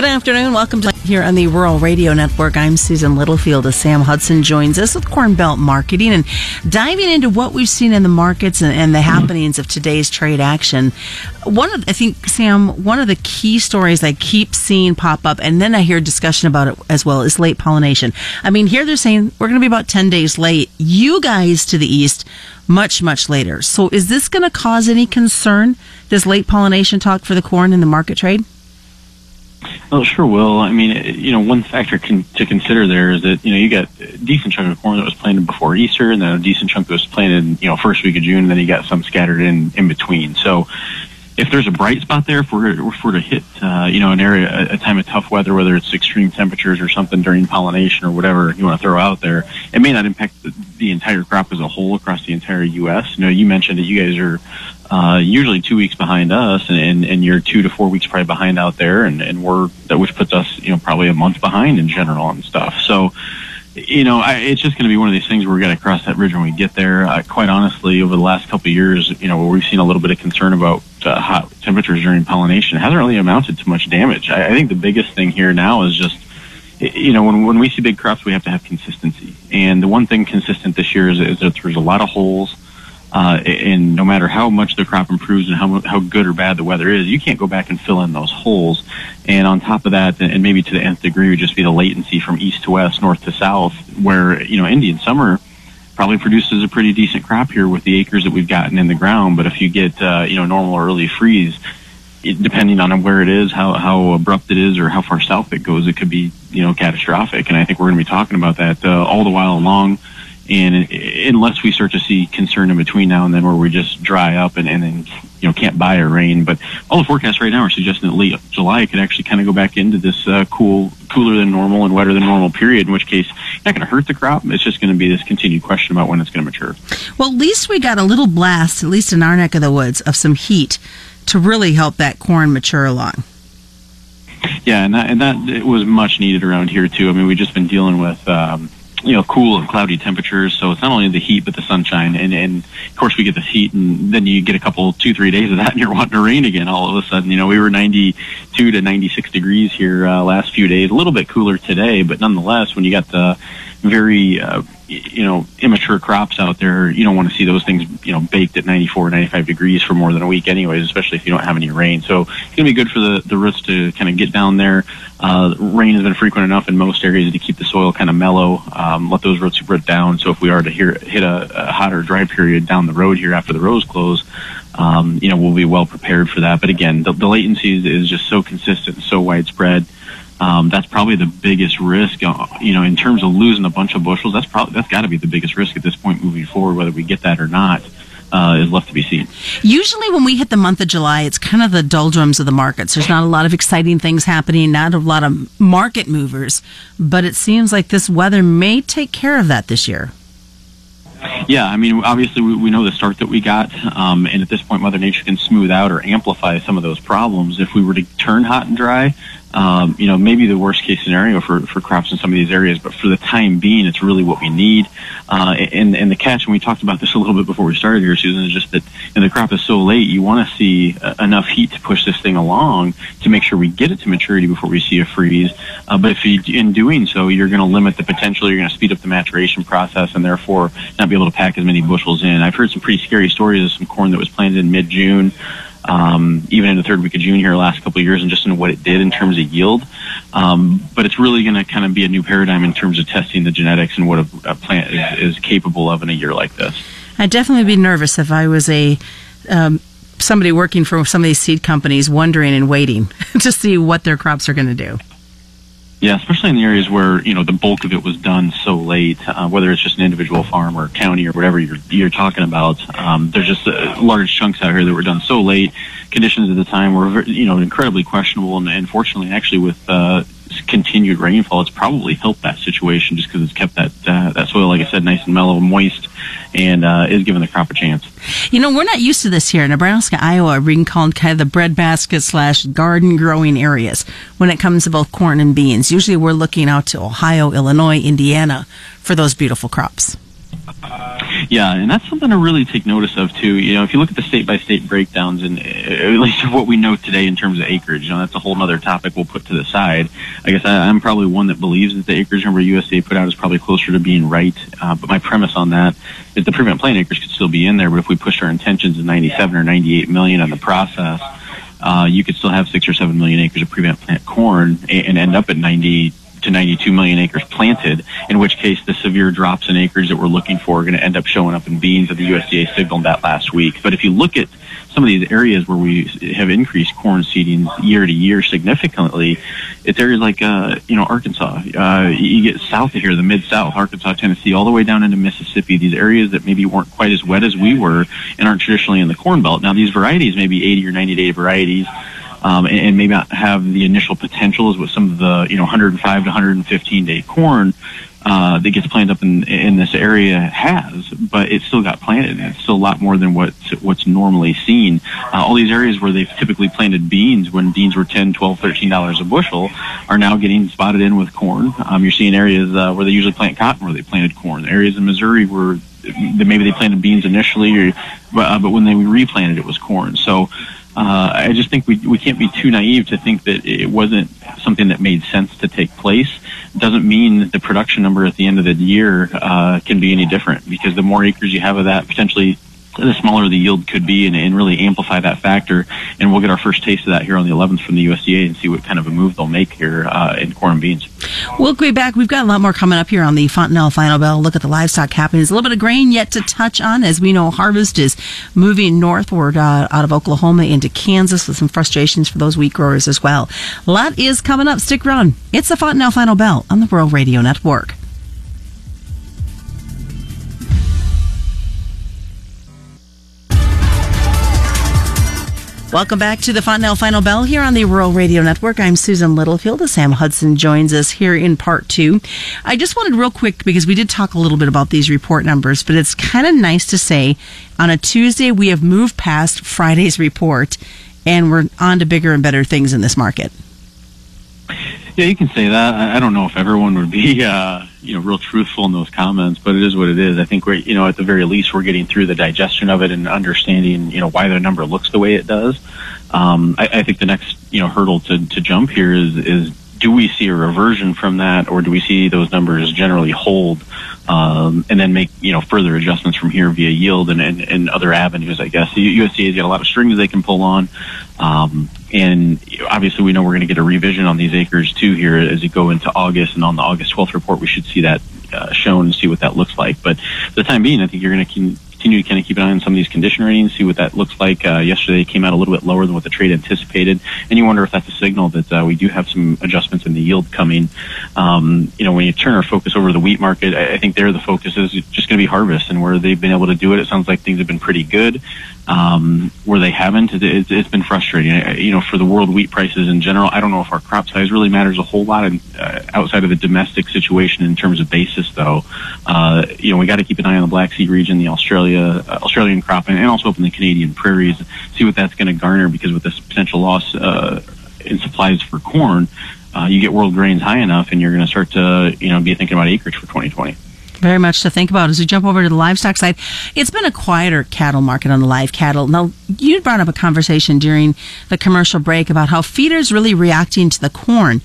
Good afternoon. Welcome to here on the Rural Radio Network. I'm Susan Littlefield as Sam Hudson joins us with Cornbelt Marketing and diving into what we've seen in the markets and, and the happenings of today's trade action. One of, I think, Sam, one of the key stories I keep seeing pop up, and then I hear discussion about it as well, is late pollination. I mean, here they're saying we're going to be about 10 days late. You guys to the east, much, much later. So is this going to cause any concern, this late pollination talk for the corn in the market trade? Well, sure will. I mean, you know, one factor con- to consider there is that you know you got a decent chunk of corn that was planted before Easter, and then a decent chunk that was planted, you know, first week of June, and then you got some scattered in in between. So, if there's a bright spot there, if we're if we're to hit, uh, you know, an area, a, time of tough weather, whether it's extreme temperatures or something during pollination or whatever you want to throw out there, it may not impact the, the entire crop as a whole across the entire U.S. You know, you mentioned that you guys are uh, usually two weeks behind us, and, and, and you're two to four weeks probably behind out there, and, and we're that which puts us, you know, probably a month behind in general and stuff. So, you know, I, it's just going to be one of these things where we got to cross that bridge when we get there. Uh, quite honestly, over the last couple of years, you know, we've seen a little bit of concern about uh, hot temperatures during pollination, it hasn't really amounted to much damage. I, I think the biggest thing here now is just you know, when, when we see big crops, we have to have consistency. And the one thing consistent this year is, is that there's a lot of holes. Uh, and no matter how much the crop improves and how how good or bad the weather is, you can't go back and fill in those holes. And on top of that, and maybe to the nth degree, would just be the latency from east to west, north to south, where you know Indian summer probably produces a pretty decent crop here with the acres that we've gotten in the ground. But if you get uh, you know normal or early freeze, it, depending on where it is, how how abrupt it is, or how far south it goes, it could be you know catastrophic. And I think we're going to be talking about that uh, all the while along and unless we start to see concern in between now and then where we just dry up and, and then, you know, can't buy a rain. But all the forecasts right now are suggesting that late July could actually kind of go back into this uh, cool, cooler than normal and wetter than normal period, in which case it's not going to hurt the crop. It's just going to be this continued question about when it's going to mature. Well, at least we got a little blast, at least in our neck of the woods, of some heat to really help that corn mature along. Yeah, and that, and that it was much needed around here too. I mean, we've just been dealing with um, you know, cool and cloudy temperatures. So it's not only the heat, but the sunshine. And, and of course we get the heat and then you get a couple, two, three days of that and you're wanting to rain again all of a sudden. You know, we were 92 to 96 degrees here, uh, last few days, a little bit cooler today, but nonetheless, when you got the very, uh, you know, immature crops out there, you don't want to see those things, you know, baked at 94, 95 degrees for more than a week anyways, especially if you don't have any rain. So it's going to be good for the, the roots to kind of get down there. Uh, rain has been frequent enough in most areas to keep the soil kind of mellow, um, let those roots root down. So if we are to hear, hit a, a hotter, dry period down the road here after the rows close, um, you know, we'll be well prepared for that. But again, the, the latency is, just so consistent, so widespread um, that's probably the biggest risk. Uh, you know, in terms of losing a bunch of bushels, that's probably that's got to be the biggest risk at this point moving forward. Whether we get that or not. Uh, is left to be seen. Usually, when we hit the month of July, it's kind of the doldrums of the markets. There's not a lot of exciting things happening, not a lot of market movers, but it seems like this weather may take care of that this year. Yeah, I mean, obviously we, we know the start that we got, um, and at this point, Mother Nature can smooth out or amplify some of those problems. If we were to turn hot and dry, um, you know, maybe the worst case scenario for, for crops in some of these areas, but for the time being, it's really what we need. Uh, and, and the catch, and we talked about this a little bit before we started here, Susan, is just that you know, the crop is so late, you want to see uh, enough heat to push this thing along to make sure we get it to maturity before we see a freeze. Uh, but if you, in doing so, you're going to limit the potential, you're going to speed up the maturation process, and therefore not be able to pack as many bushels in. I've heard some pretty scary stories of some corn that was planted in mid-June um, even in the third week of June here last couple of years and just in what it did in terms of yield. Um, but it's really going to kind of be a new paradigm in terms of testing the genetics and what a, a plant is, is, capable of in a year like this. I'd definitely be nervous if I was a um, somebody working for some of these seed companies wondering and waiting to see what their crops are going to do. Yeah, especially in the areas where you know the bulk of it was done so late, uh, whether it's just an individual farm or county or whatever you're you're talking about. Um, there's just uh, large chunks out here that were done so late. Conditions at the time were you know incredibly questionable, and, and fortunately, actually with uh, continued rainfall, it's probably helped that situation just because it's kept that uh, that soil, like I said, nice and mellow, and moist, and uh, is giving the crop a chance. You know, we're not used to this here. Nebraska, Iowa are being called kind of the breadbasket slash garden growing areas when it comes to both corn and beans. Usually we're looking out to Ohio, Illinois, Indiana for those beautiful crops. Yeah, and that's something to really take notice of too. You know, if you look at the state by state breakdowns, and uh, at least what we know today in terms of acreage, you know, that's a whole other topic we'll put to the side. I guess I, I'm probably one that believes that the acreage number USDA put out is probably closer to being right. Uh, but my premise on that is the prevent plant acres could still be in there, but if we push our intentions to 97 or 98 million on the process, uh, you could still have six or seven million acres of prevent plant corn and end up at 90 to 92 million acres planted, in which case the severe drops in acres that we're looking for are going to end up showing up in beans that the USDA signaled that last week. But if you look at some of these areas where we have increased corn seeding year to year significantly, it's areas like, uh, you know, Arkansas. Uh, you get south of here, the mid-south, Arkansas, Tennessee, all the way down into Mississippi, these areas that maybe weren't quite as wet as we were and aren't traditionally in the corn belt. Now, these varieties may be 80 or 90 day varieties um, and, and, maybe not have the initial potential as what some of the you know 105 to 115 day corn uh, that gets planted up in in this area has, but it still got planted, and it's still a lot more than what what's normally seen. Uh, all these areas where they've typically planted beans when beans were 10, 12, 13 dollars a bushel are now getting spotted in with corn. Um, you're seeing areas uh, where they usually plant cotton where they planted corn. Areas in Missouri where maybe they planted beans initially, or, but, uh, but when they replanted it was corn. So uh, I just think we we can't be too naive to think that it wasn't something that made sense to take place. Doesn't mean that the production number at the end of the year uh, can be any different because the more acres you have of that, potentially the smaller the yield could be and, and, really amplify that factor. And we'll get our first taste of that here on the 11th from the USDA and see what kind of a move they'll make here uh, in corn and beans. We'll be back. We've got a lot more coming up here on the Fontanelle Final Bell. Look at the livestock happenings. A little bit of grain yet to touch on. As we know, harvest is moving northward uh, out of Oklahoma into Kansas with some frustrations for those wheat growers as well. A lot is coming up. Stick around. It's the Fontanelle Final Bell on the Rural Radio Network. Welcome back to the Fontanelle Final Bell here on the Rural Radio Network. I'm Susan Littlefield. Sam Hudson joins us here in part two. I just wanted real quick because we did talk a little bit about these report numbers, but it's kind of nice to say on a Tuesday we have moved past Friday's report and we're on to bigger and better things in this market. Yeah, you can say that. I don't know if everyone would be, uh, you know, real truthful in those comments, but it is what it is. I think we're, you know, at the very least, we're getting through the digestion of it and understanding, you know, why the number looks the way it does. Um, I, I think the next, you know, hurdle to, to jump here is, is do we see a reversion from that, or do we see those numbers generally hold, um, and then make you know further adjustments from here via yield and, and, and other avenues? I guess the USDA's got a lot of strings they can pull on. Um, and obviously, we know we're going to get a revision on these acres too here as you go into August. And on the August 12th report, we should see that uh, shown and see what that looks like. But for the time being, I think you're going to continue to kind of keep an eye on some of these condition ratings, see what that looks like. Uh, yesterday, came out a little bit lower than what the trade anticipated, and you wonder if that's a signal that uh, we do have some adjustments in the yield coming. Um, you know, when you turn our focus over to the wheat market, I, I think there the focus is just going to be harvest, and where they've been able to do it, it sounds like things have been pretty good. Um, where they haven't, it, it, it's been frustrating. You know, for the world wheat prices in general, I don't know if our crop size really matters a whole lot in, uh, outside of the domestic situation in terms of basis, though. Uh, you know, we got to keep an eye on the Black Sea region, the Australia uh, Australian crop, and, and also up in the Canadian prairies, see what that's going to garner. Because with this potential loss uh, in supplies for corn, uh, you get world grains high enough, and you're going to start to you know be thinking about acreage for 2020 very much to think about as we jump over to the livestock side. It's been a quieter cattle market on the live cattle. Now, you brought up a conversation during the commercial break about how feeders really reacting to the corn.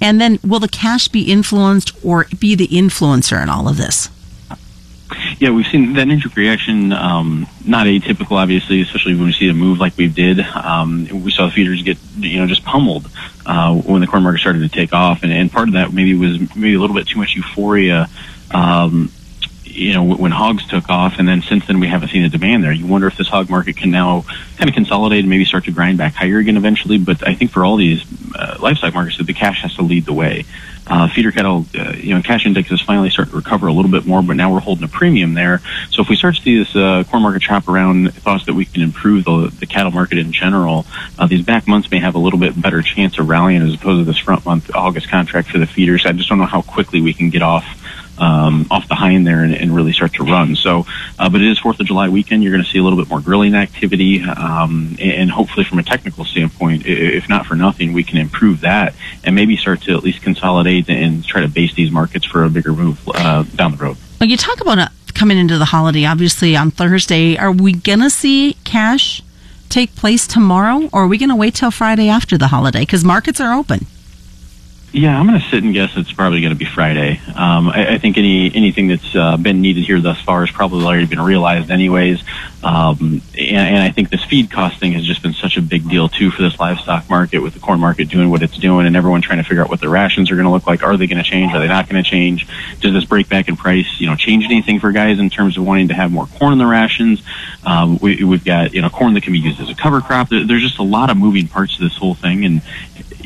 And then will the cash be influenced or be the influencer in all of this? Yeah, we've seen that knee reaction, um, not atypical, obviously, especially when we see a move like we did. Um, we saw the feeders get, you know, just pummeled uh, when the corn market started to take off, and, and part of that maybe was maybe a little bit too much euphoria um, you know, when hogs took off, and then since then we haven't seen a demand there. You wonder if this hog market can now kind of consolidate and maybe start to grind back higher again eventually. But I think for all these uh, livestock markets, the cash has to lead the way. Uh, feeder cattle, uh, you know, cash index is finally starting to recover a little bit more, but now we're holding a premium there. So if we start to see this uh, corn market chop around, thoughts that we can improve the, the cattle market in general, uh, these back months may have a little bit better chance of rallying as opposed to this front month August contract for the feeders. I just don't know how quickly we can get off um, off the hind there and, and, really start to run. So, uh, but it is Fourth of July weekend. You're going to see a little bit more grilling activity, um, and hopefully, from a technical standpoint, if not for nothing, we can improve that and maybe start to at least consolidate and try to base these markets for a bigger move uh, down the road. Well, you talk about uh, coming into the holiday. Obviously, on Thursday, are we going to see cash take place tomorrow, or are we going to wait till Friday after the holiday because markets are open? Yeah, I'm going to sit and guess it's probably going to be Friday. Um, I, I think any anything that's uh, been needed here thus far has probably already been realized, anyways. Um, and, and I think this feed cost thing has just been such a big deal too for this livestock market, with the corn market doing what it's doing, and everyone trying to figure out what the rations are going to look like. Are they going to change? Are they not going to change? Does this break back in price, you know, change anything for guys in terms of wanting to have more corn in the rations? Um, we, we've got you know corn that can be used as a cover crop. There, there's just a lot of moving parts to this whole thing, and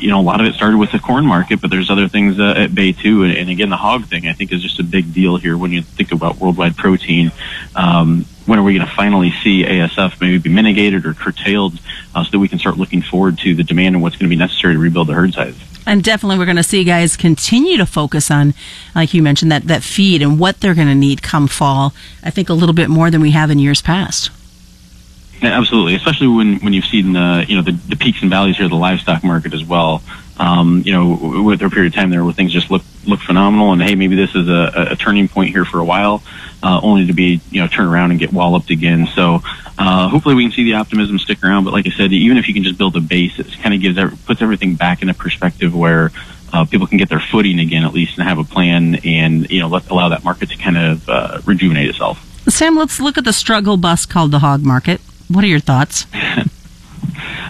you know, a lot of it started with the corn market, but there's other things uh, at bay too. And, and, again, the hog thing I think is just a big deal here when you think about worldwide protein. Um, when are we going to finally see ASF maybe be mitigated or curtailed uh, so that we can start looking forward to the demand and what's going to be necessary to rebuild the herd size? And definitely, we're going to see guys continue to focus on, like you mentioned, that, that feed and what they're going to need come fall. I think a little bit more than we have in years past. Absolutely, especially when, when you've seen uh, you know the, the peaks and valleys here of the livestock market as well. Um, you know, with their period of time there where things just look look phenomenal, and hey, maybe this is a, a turning point here for a while, uh, only to be you know turn around and get walloped again. So uh, hopefully we can see the optimism stick around. But like I said, even if you can just build a base, it kind of gives puts everything back in a perspective where uh, people can get their footing again at least and have a plan, and you know let allow that market to kind of uh, rejuvenate itself. Sam, let's look at the struggle bus called the hog market. What are your thoughts?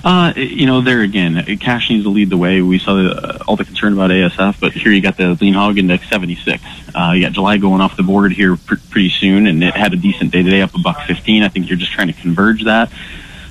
Uh, you know, there again, cash needs to lead the way. We saw the, uh, all the concern about ASF, but here you got the lean hog index 76. Uh, you got July going off the board here pr- pretty soon, and it had a decent day today, up a buck 15. I think you're just trying to converge that.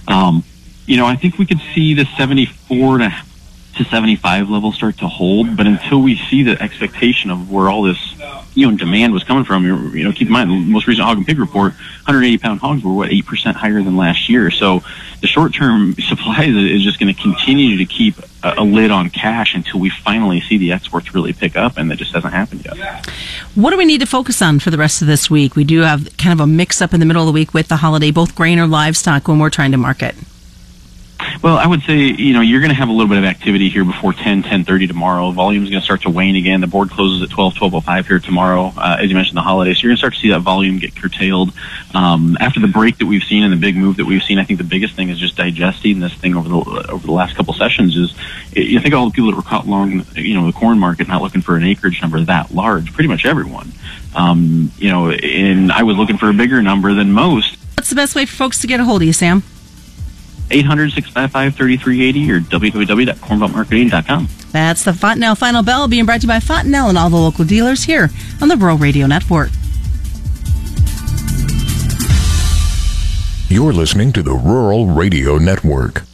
Um, you know, I think we could see the 74 and to to 75 level start to hold, but until we see the expectation of where all this you know demand was coming from. You know, keep in mind the most recent hog and pig report, 180 pound hogs were what eight percent higher than last year. So the short term supply is just going to continue to keep a, a, lid on cash until we finally see the exports really pick up, and that just hasn't happened yet. What do we need to focus on for the rest of this week? We do have kind of a mix up in the middle of the week with the holiday, both grain or livestock when we're trying to market. Well, I would say, you know, you're going to have a little bit of activity here before 10, 10.30 tomorrow. Volume is going to start to wane again. The board closes at 12, 12.05 here tomorrow. Uh, as you mentioned, the holidays. So you're going to start to see that volume get curtailed. Um, after the break that we've seen and the big move that we've seen, I think the biggest thing is just digesting this thing over the, over the last couple sessions is, you think all the people that were caught long, you know, the corn market, not looking for an acreage number that large, pretty much everyone. Um, you know, and I was looking for a bigger number than most. What's the best way for folks to get a hold of you, Sam? 800-655-3380 or www.cornbeltmarketing.com. That's the Fontanelle Final Bell being brought to you by Fontanelle and all the local dealers here on the Rural Radio Network. You're listening to the Rural Radio Network.